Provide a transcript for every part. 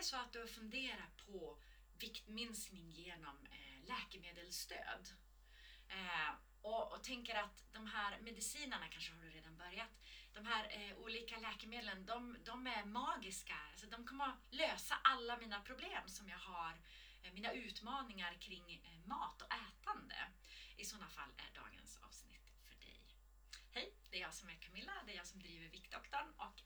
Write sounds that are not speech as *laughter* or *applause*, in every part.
det så att du har funderat på viktminskning genom eh, läkemedelsstöd eh, och, och tänker att de här medicinerna kanske har du redan börjat. De här eh, olika läkemedlen, de, de är magiska. Alltså, de kommer att lösa alla mina problem som jag har, eh, mina utmaningar kring eh, mat och ätande. I sådana fall är dagens avsnitt för dig. Hej, det är jag som är Camilla, det är jag som driver Viktdoktorn och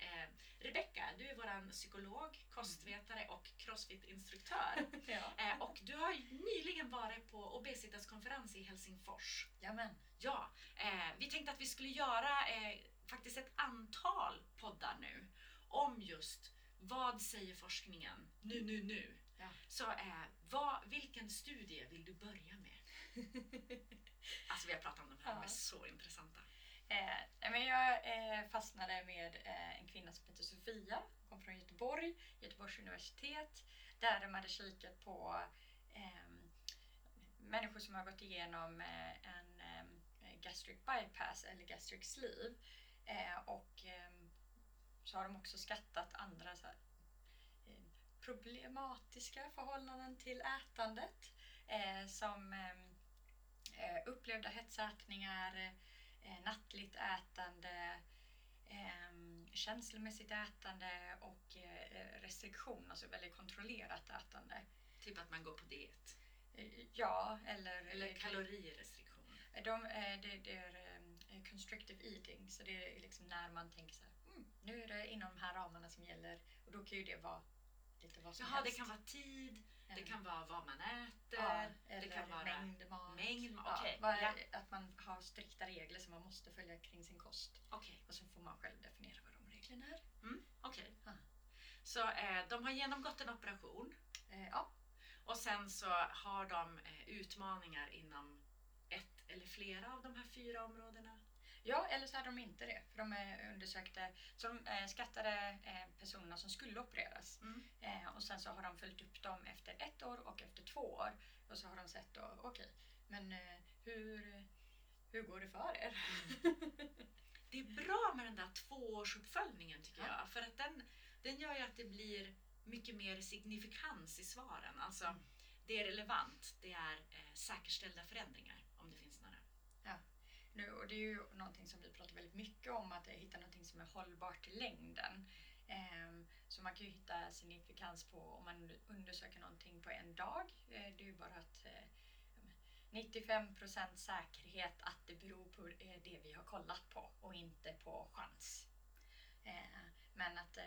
vår psykolog, kostvetare och crossfit-instruktör. *laughs* Ja. Eh, och du har nyligen varit på obesitaskonferens i Helsingfors. Jamen. Ja, eh, vi tänkte att vi skulle göra eh, faktiskt ett antal poddar nu om just vad säger forskningen nu, nu, nu. Ja. Så eh, vad, vilken studie vill du börja med? *laughs* Alltså vi har pratat om de här, de är Ja. så intressanta. Eh, men jag eh, fastnade med eh, en kvinna som heter Sofia, kom från Göteborg, Göteborgs universitet, där de hade kikat på ehm, människor som har gått igenom eh, en ehm, gastric bypass eller gastric sleeve. Eh, och ehm, så har de också skattat andra så här, eh, problematiska förhållanden till ätandet eh, som eh, upplevda hetsätningar, eh, nattligt ätande, eh, känslomässigt ätande och eh, restriktion, alltså väldigt kontrollerat ätande. Typ att man går på diet. Eh, ja, eller... Eller kalorirestriktion. De, eh, det, det är eh, constrictive eating, så det är liksom när man tänker så här, mm, nu är det inom de här ramarna som gäller och då kan ju det vara lite vad som Jaha, det helst. kan vara tid, det kan vara vad man äter, ja, det eller kan vara mängd mat. mängd mat. Ja, ja. Att man har strikta regler som man måste följa kring sin kost. Okej. Och så får man själv definiera vad de reglerna är. Mm, okej. Ja. Så eh, de har genomgått en operation Eh, ja, och sen så har de eh, utmaningar inom ett eller flera av de här fyra områdena. Ja, eller så hade de inte det. För de eh, undersökte, så de eh, skattade eh, personerna som skulle opereras. Mm. Och sen så har de följt upp dem efter ett år och efter två år. Och så har de sett då, okej, men eh, hur, hur går det för er? *laughs* Det är bra med den där tvåårsuppföljningen tycker Ja. jag. För att den, den gör ju att det blir mycket mer signifikans i svaren. Alltså, Mm. det är relevant, det är eh, säkerställda förändringar om det finns några. Nu, och det är ju någonting som vi pratar väldigt mycket om, att hitta någonting som är hållbart i längden. Ehm, så man kan ju hitta signifikans på om man undersöker någonting på en dag. Eh, det är ju bara att eh, 95% säkerhet att det beror på eh, det vi har kollat på och inte på chans. Ehm, men att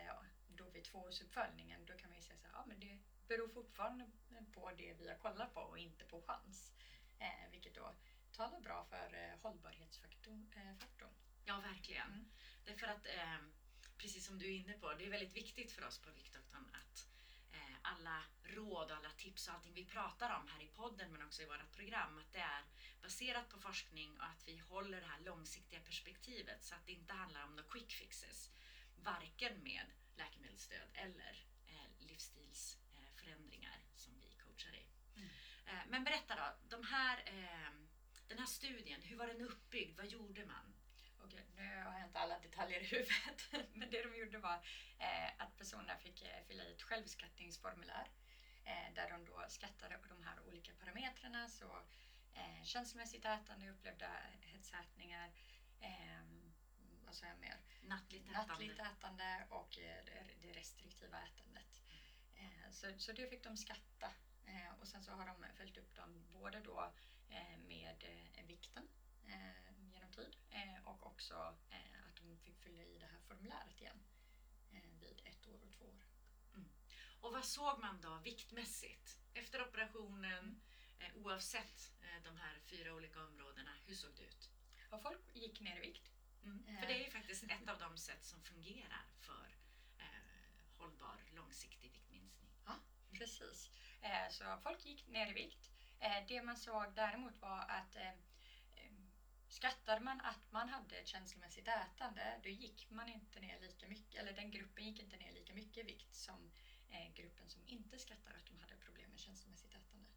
då vid tvåårsuppföljningen då kan man ju säga så här, ja men det beror fortfarande på det vi har kollat på och inte på chans. Ehm, vilket då talar bra för eh, hållbarhetsfaktorn. Eh. Ja, verkligen. Mm. Det är för att, eh, precis som du är inne på, det är väldigt viktigt för oss på Viktdoktorn att eh, alla råd och alla tips och allting vi pratar om här i podden men också i vårt program, att det är baserat på forskning och att vi håller det här långsiktiga perspektivet så att det inte handlar om några quick fixes, varken med läkemedelsstöd eller eh, livsstilsförändringar som vi coachar i. Mm. Men berätta då, de här, den här studien, hur var den uppbyggd? Vad gjorde man? Okej, nu har jag inte alla detaljer i huvudet. *laughs* Men det de gjorde var eh, att personerna fick eh, fylla i ett självskattningsformulär. Eh, där de då skattade de här olika parametrarna. Så eh, känslomässigt ätande, upplevda hetsätningar. Eh, vad sa jag mer? Nattligt ätande? Nattligt ätande och det- restriktiva ätandet. Eh, Så, så det fick de skatta. Och sen så har de följt upp dem både då med eh, vikten eh, genom tid eh, och också eh, att de fick fylla i det här formuläret igen eh, vid ett år och två år. Och vad såg man då viktmässigt? Efter operationen, Mm. eh, oavsett eh, de här fyra olika områdena, hur såg det ut? Och folk gick ner i vikt. Mm. För det är ju faktiskt ett av de sätt som fungerar för eh, hållbar långsiktig viktminskning. Precis. Eh, Så folk gick ner i vikt. Eh, Det man såg däremot var att eh, eh, skattade man att man hade ett känslomässigt ätande då gick man inte ner lika mycket, eller den gruppen gick inte ner lika mycket i vikt som gruppen som inte skattade att de hade problem med känslomässigt ätande.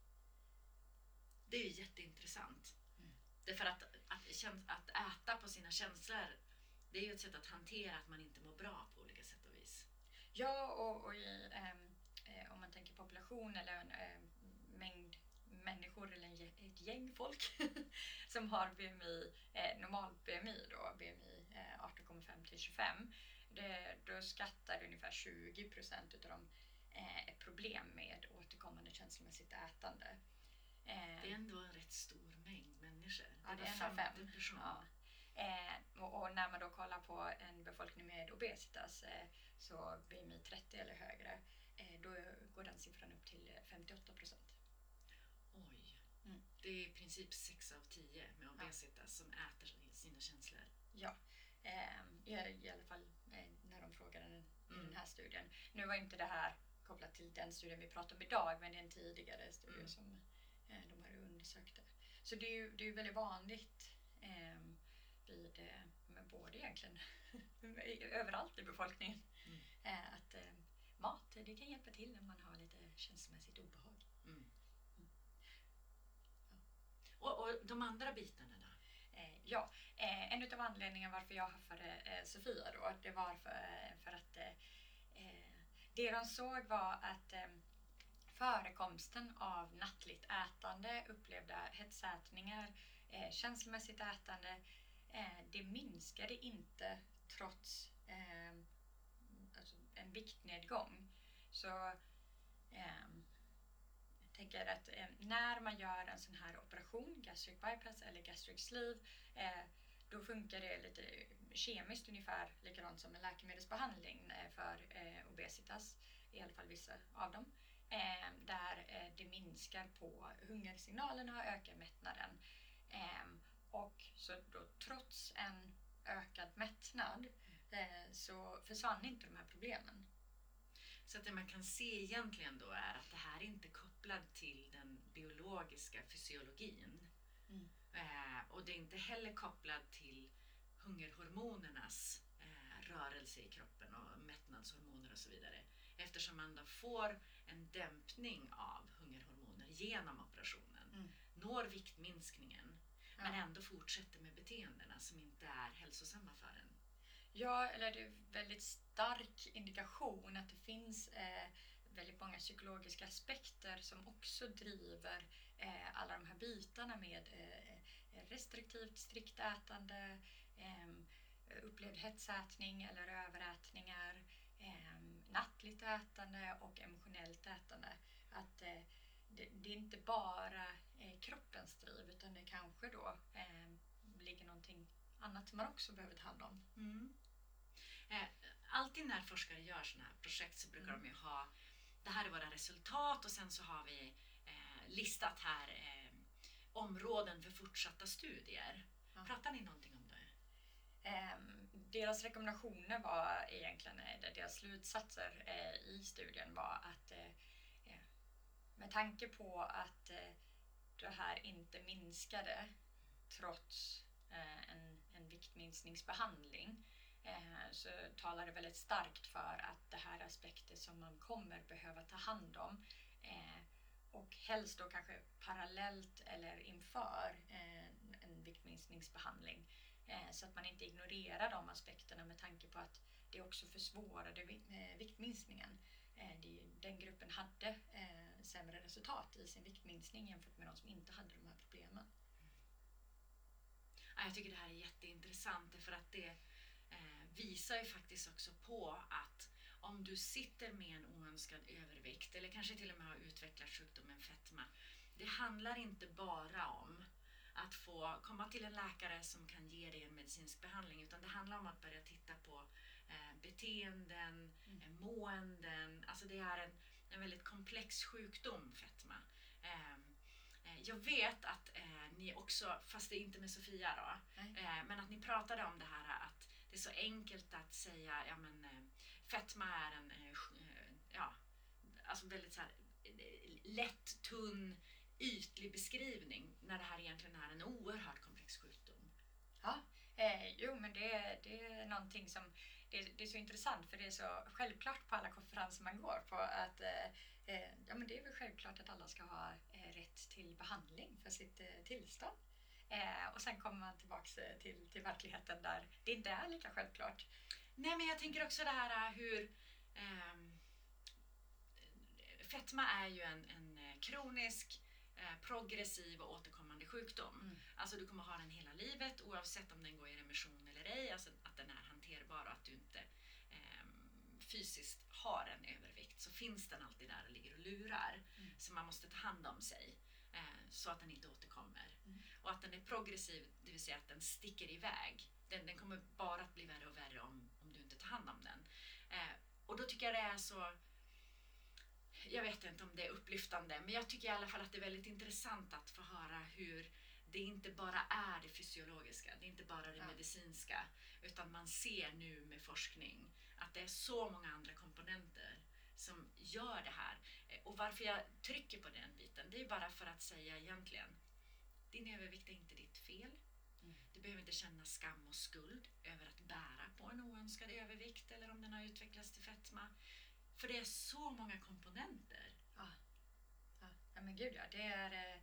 Det är ju jätteintressant. Mm. Därför att, att, att äta på sina känslor, det är ju ett sätt att hantera att man inte mår bra på olika sätt och vis. Ja, och, och i, ehm, eh, man tänker population eller en eh, mängd människor eller ett gäng folk *laughs* som har BMI, eh, normal BMI då, BMI eh, 18,5 till 25. Det, då skattar ungefär 20 procent utav dem eh, ett problem med återkommande känslomässigt ätande. Eh, Det är ändå en rätt stor mängd människor. Ja, det är en av fem. Ja. Eh, och, och när man då kollar på en befolkning med obesitas, eh, så BMI 30 eller högre, eh, då går den siffran upp till 58 procent. Det är i princip sex av tio med obesitas som äter sina känslor. Ja, eh, i, alla fall eh, när de frågade den, i Mm. den här studien. Nu var inte det här kopplat till den studien vi pratar om idag, men det är en tidigare studie Mm. som eh, de har undersökt det. Så det är ju det är väldigt vanligt eh, vid, eh, men både egentligen *laughs* överallt i befolkningen, Mm. att mat det kan hjälpa till när man har lite känslomässigt obehag. Mm. Och, och de andra bitarna då? Eh, ja, eh, en av anledningarna varför jag haffade eh, Sofia då, det var för, för att det de såg var att förekomsten av nattligt ätande, upplevda hetsätningar, eh, känslomässigt ätande, eh, det minskade inte trots eh, alltså en viktnedgång. Så tänker att eh, när man gör en sån här operation, gastric bypass eller gastric sleeve, eh, då funkar det lite kemiskt ungefär likadant som en läkemedelsbehandling eh, för eh, obesitas, i alla fall vissa av dem. Eh, där eh, det minskar på hungersignalerna och ökar mättnaden. Eh, och så då trots en ökad mättnad eh, så försvann inte de här problemen. Så att det man kan se egentligen då är att det här kopplat till den biologiska fysiologin. Mm. Eh, och det är inte heller kopplat till hungerhormonernas eh, rörelse i kroppen och mättnadshormoner och så vidare. Eftersom man då får en dämpning av hungerhormoner genom operationen. Mm. Når viktminskningen men Ja. ändå fortsätter med beteendena som inte är hälsosamma för en. Ja, eller det är väldigt stark indikation att det finns eh, väldigt många psykologiska aspekter som också driver eh, alla de här bitarna med eh, restriktivt strikt ätande, eh, upplevd hetsätning eller överätningar, eh, nattligt ätande och emotionellt ätande. Att eh, det, det är inte bara eh, kroppens driv utan det kanske då eh, ligger någonting annat som man också behöver ta hand om. Eh, alltid när forskare gör sådana här projekt så brukar Mm. de ju ha det här är våra resultat och sen så har vi eh, listat här eh, områden för fortsatta studier. Ja. Pratar ni någonting om det? Ehm, deras rekommendationer var egentligen, eller deras slutsatser eh, i studien var att eh, eh, med tanke på att eh, det här inte minskade trots eh, en, en viktminskningsbehandling eh, Eh, så talar det väldigt starkt för att det här är aspekter som man kommer behöva ta hand om eh, och helst då kanske parallellt eller inför eh, en viktminskningsbehandling så att man inte ignorerar de aspekterna med tanke på att det också försvårade viktminskningen. Den gruppen hade sämre resultat i sin viktminskning jämfört med de som inte hade de här problemen. Jag tycker det här är jätteintressant för att det visar ju faktiskt också på att om du sitter med en oönskad övervikt eller kanske till och med har utvecklat sjukdomen fetma. Det handlar inte bara om att få komma till en läkare som kan ge dig en medicinsk behandling utan det handlar om att börja titta på eh, beteenden, Mm. eh, måenden. Alltså det är en, en väldigt komplex sjukdom, fetma. Ehm, eh, jag vet att eh, ni också, fast det är inte med Sofia då, eh, men att ni pratade om det här att det är så enkelt att säga ja men eh, fetma är en eh, eh, ja, alltså väldigt så här, lätt, tunn, ytlig beskrivning när det här egentligen är en oerhört komplex sjukdom. Ja, eh, jo men det, det är någonting som det, det är så intressant för det är så självklart på alla konferenser man går på att eh, ja, men det är väl självklart att alla ska ha eh, rätt till behandling för sitt tillstånd. Eh, och sen kommer man tillbaks eh, till, till verkligheten där det inte är lika självklart. Nej men jag tänker också det här eh, hur ehm, fetma är ju en, en eh, kronisk, eh, progressiv och återkommande sjukdom. Mm. Alltså du kommer ha den hela livet oavsett om den går i remission eller ej. Alltså att den är hanterbar och att du inte eh, fysiskt har en övervikt så finns den alltid där och ligger och lurar. Mm. Så man måste ta hand om sig eh, så att den inte återkommer. Mm. Och att den är progressiv, det vill säga att den sticker iväg. Den, den kommer bara att bli värre och värre om, om du inte tar hand om den. Eh, och då tycker jag det är så jag vet inte om det är upplyftande, men jag tycker i alla fall att det är väldigt intressant att få höra hur det inte bara är det fysiologiska, det är inte bara det Ja. medicinska, utan man ser nu med forskning att det är så många andra komponenter som gör det här. Eh, Och varför jag trycker på den biten, det är bara för att säga egentligen, din övervikt är inte ditt fel. Mm. Du behöver inte känna skam och skuld över att bära på en oönskad övervikt eller om den har utvecklats till fetma. För det är så många komponenter. Ja. Ja. ja, men gud ja. Det är, eh,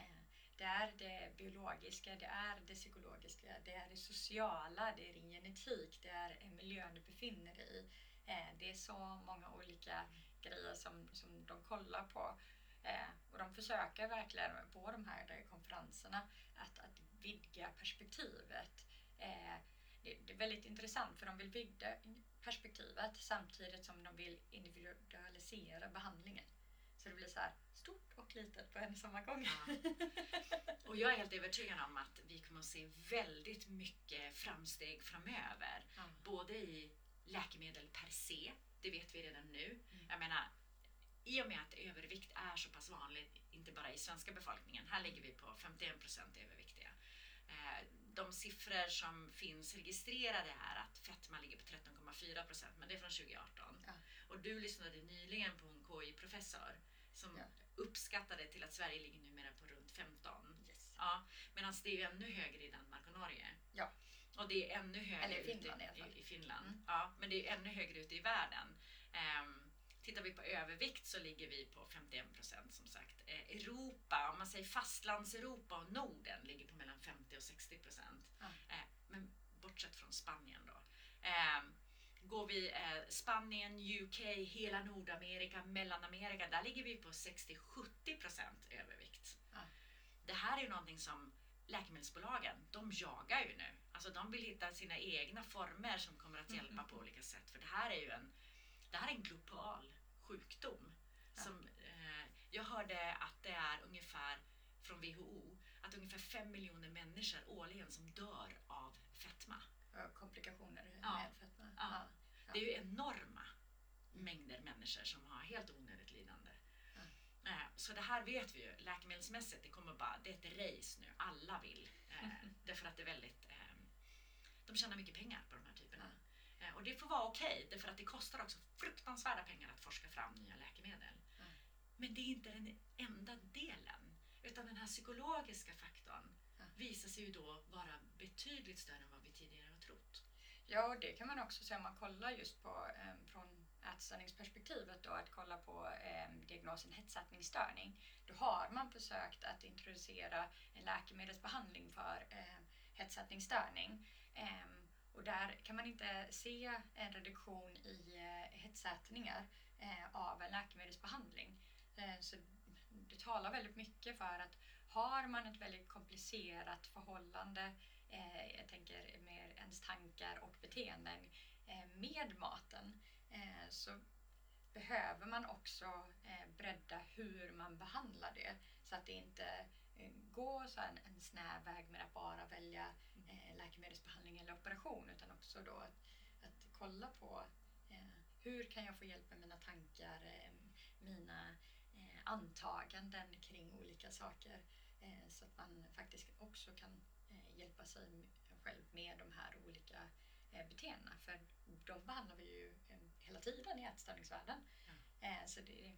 eh, det är det biologiska, det är det psykologiska, det är det sociala, det är din genetik, det är miljön du befinner dig i. Eh, det är så många olika grejer som, som de kollar på. Eh, och de försöker verkligen på de här konferenserna att, att vidga perspektivet. Eh, det, är väldigt intressant för de vill vidga perspektivet samtidigt som de vill individualisera behandlingen. Så det blir så här stort och litet på en och samma gång. Ja. *laughs* Och jag är helt övertygad om att vi kommer att se väldigt mycket framsteg framöver. Ja. Både i läkemedel per se, det vet vi redan nu. Mm. Jag menar, i och med att övervikt är så pass vanligt, inte bara i svenska befolkningen, här ligger vi på 51 procent överviktiga. Eh, De siffror som finns registrerade är att fetma ligger på 13,4 procent, men det är från 2018. Ja. Och du lyssnade nyligen på en KI-professor som Ja. uppskattade till att Sverige ligger numera på runt 15. Yes. Ja, medan det är ännu högre i Danmark och Norge. Ja. Och det är ännu högre Eller i ute Finland fall. i, i Finland. Mm. Ja, men det är ännu högre ute i världen. Ehm, tittar vi på övervikt så ligger vi på 51 procent som sagt. Eh, Europa, om man säger fastlands-Europa och Norden ligger på mellan 50 och 60 procent. Ja. Eh, men bortsett från Spanien då. Ehm, går vi eh, Spanien, UK, hela Nordamerika, Mellanamerika, där ligger vi på 60-70 procent övervikt. Ja. Det här är ju någonting som läkemedelsbolagen, de jagar ju nu. Alltså de vill hitta sina egna former som kommer att hjälpa Mm. på olika sätt. För det här är ju en, det här är en global sjukdom. Ja. Som, eh, jag hörde att det är ungefär från WHO att ungefär 5 miljoner människor årligen som dör av fetma. Komplikationer Ja. med fetma. Ja. Ja. Det är ju enorma mängder människor som har helt onödigt lidande. Ja. Eh, Så det här vet vi ju läkemedelsmässigt. Det kommer bara, det är ett race nu. Alla vill. Eh, *laughs* därför att det är väldigt, eh, de tjänar mycket pengar på de här typerna. Eh, och det får vara okej, därför att det kostar också fruktansvärda pengar att forska fram nya läkemedel. Ja. Men det är inte den enda delen. Utan den här psykologiska faktorn Ja. visar sig ju då vara betydligt större än vad vi tidigare har trott. Ja, och det kan man också se om man kollar just på eh, från ätstörningsperspektivet då, att kolla på eh, diagnosen hetsätningsstörning. Då har man försökt att introducera en läkemedelsbehandling för eh, hetsätningsstörning. Och där kan man inte se en reduktion i eh, hetsätningar eh, av en läkemedelsbehandling. Eh, så det talar väldigt mycket för att har man ett väldigt komplicerat förhållande jag tänker mer ens tankar och beteenden med maten så behöver man också bredda hur man behandlar det så att det inte går så en, en snäv väg med att bara välja läkemedelsbehandling eller operation utan också då att, att kolla på eh, hur kan jag få hjälp med mina tankar, eh, mina eh, antaganden kring olika saker eh, så att man faktiskt också kan eh, hjälpa sig själv med de här olika eh, beteendena. För de behandlar vi ju eh, hela tiden i ätstörningsvärlden. Eh, så det,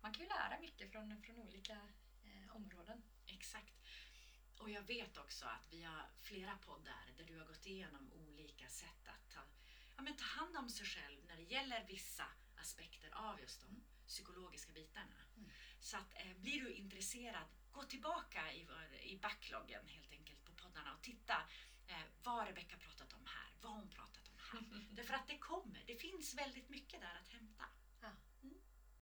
man kan ju lära mycket från, från olika eh, områden. Exakt. Och jag vet också att vi har flera poddar där du har gått igenom olika sätt att ta, ja, men ta hand om sig själv när det gäller vissa aspekter av just de psykologiska bitarna. Mm. Så att, eh, blir du intresserad, gå tillbaka i, vår, i backloggen helt enkelt på poddarna och titta eh, vad Rebecka pratat om här, vad hon pratat om här. *laughs* Därför att det kommer, det finns väldigt mycket där att hämta.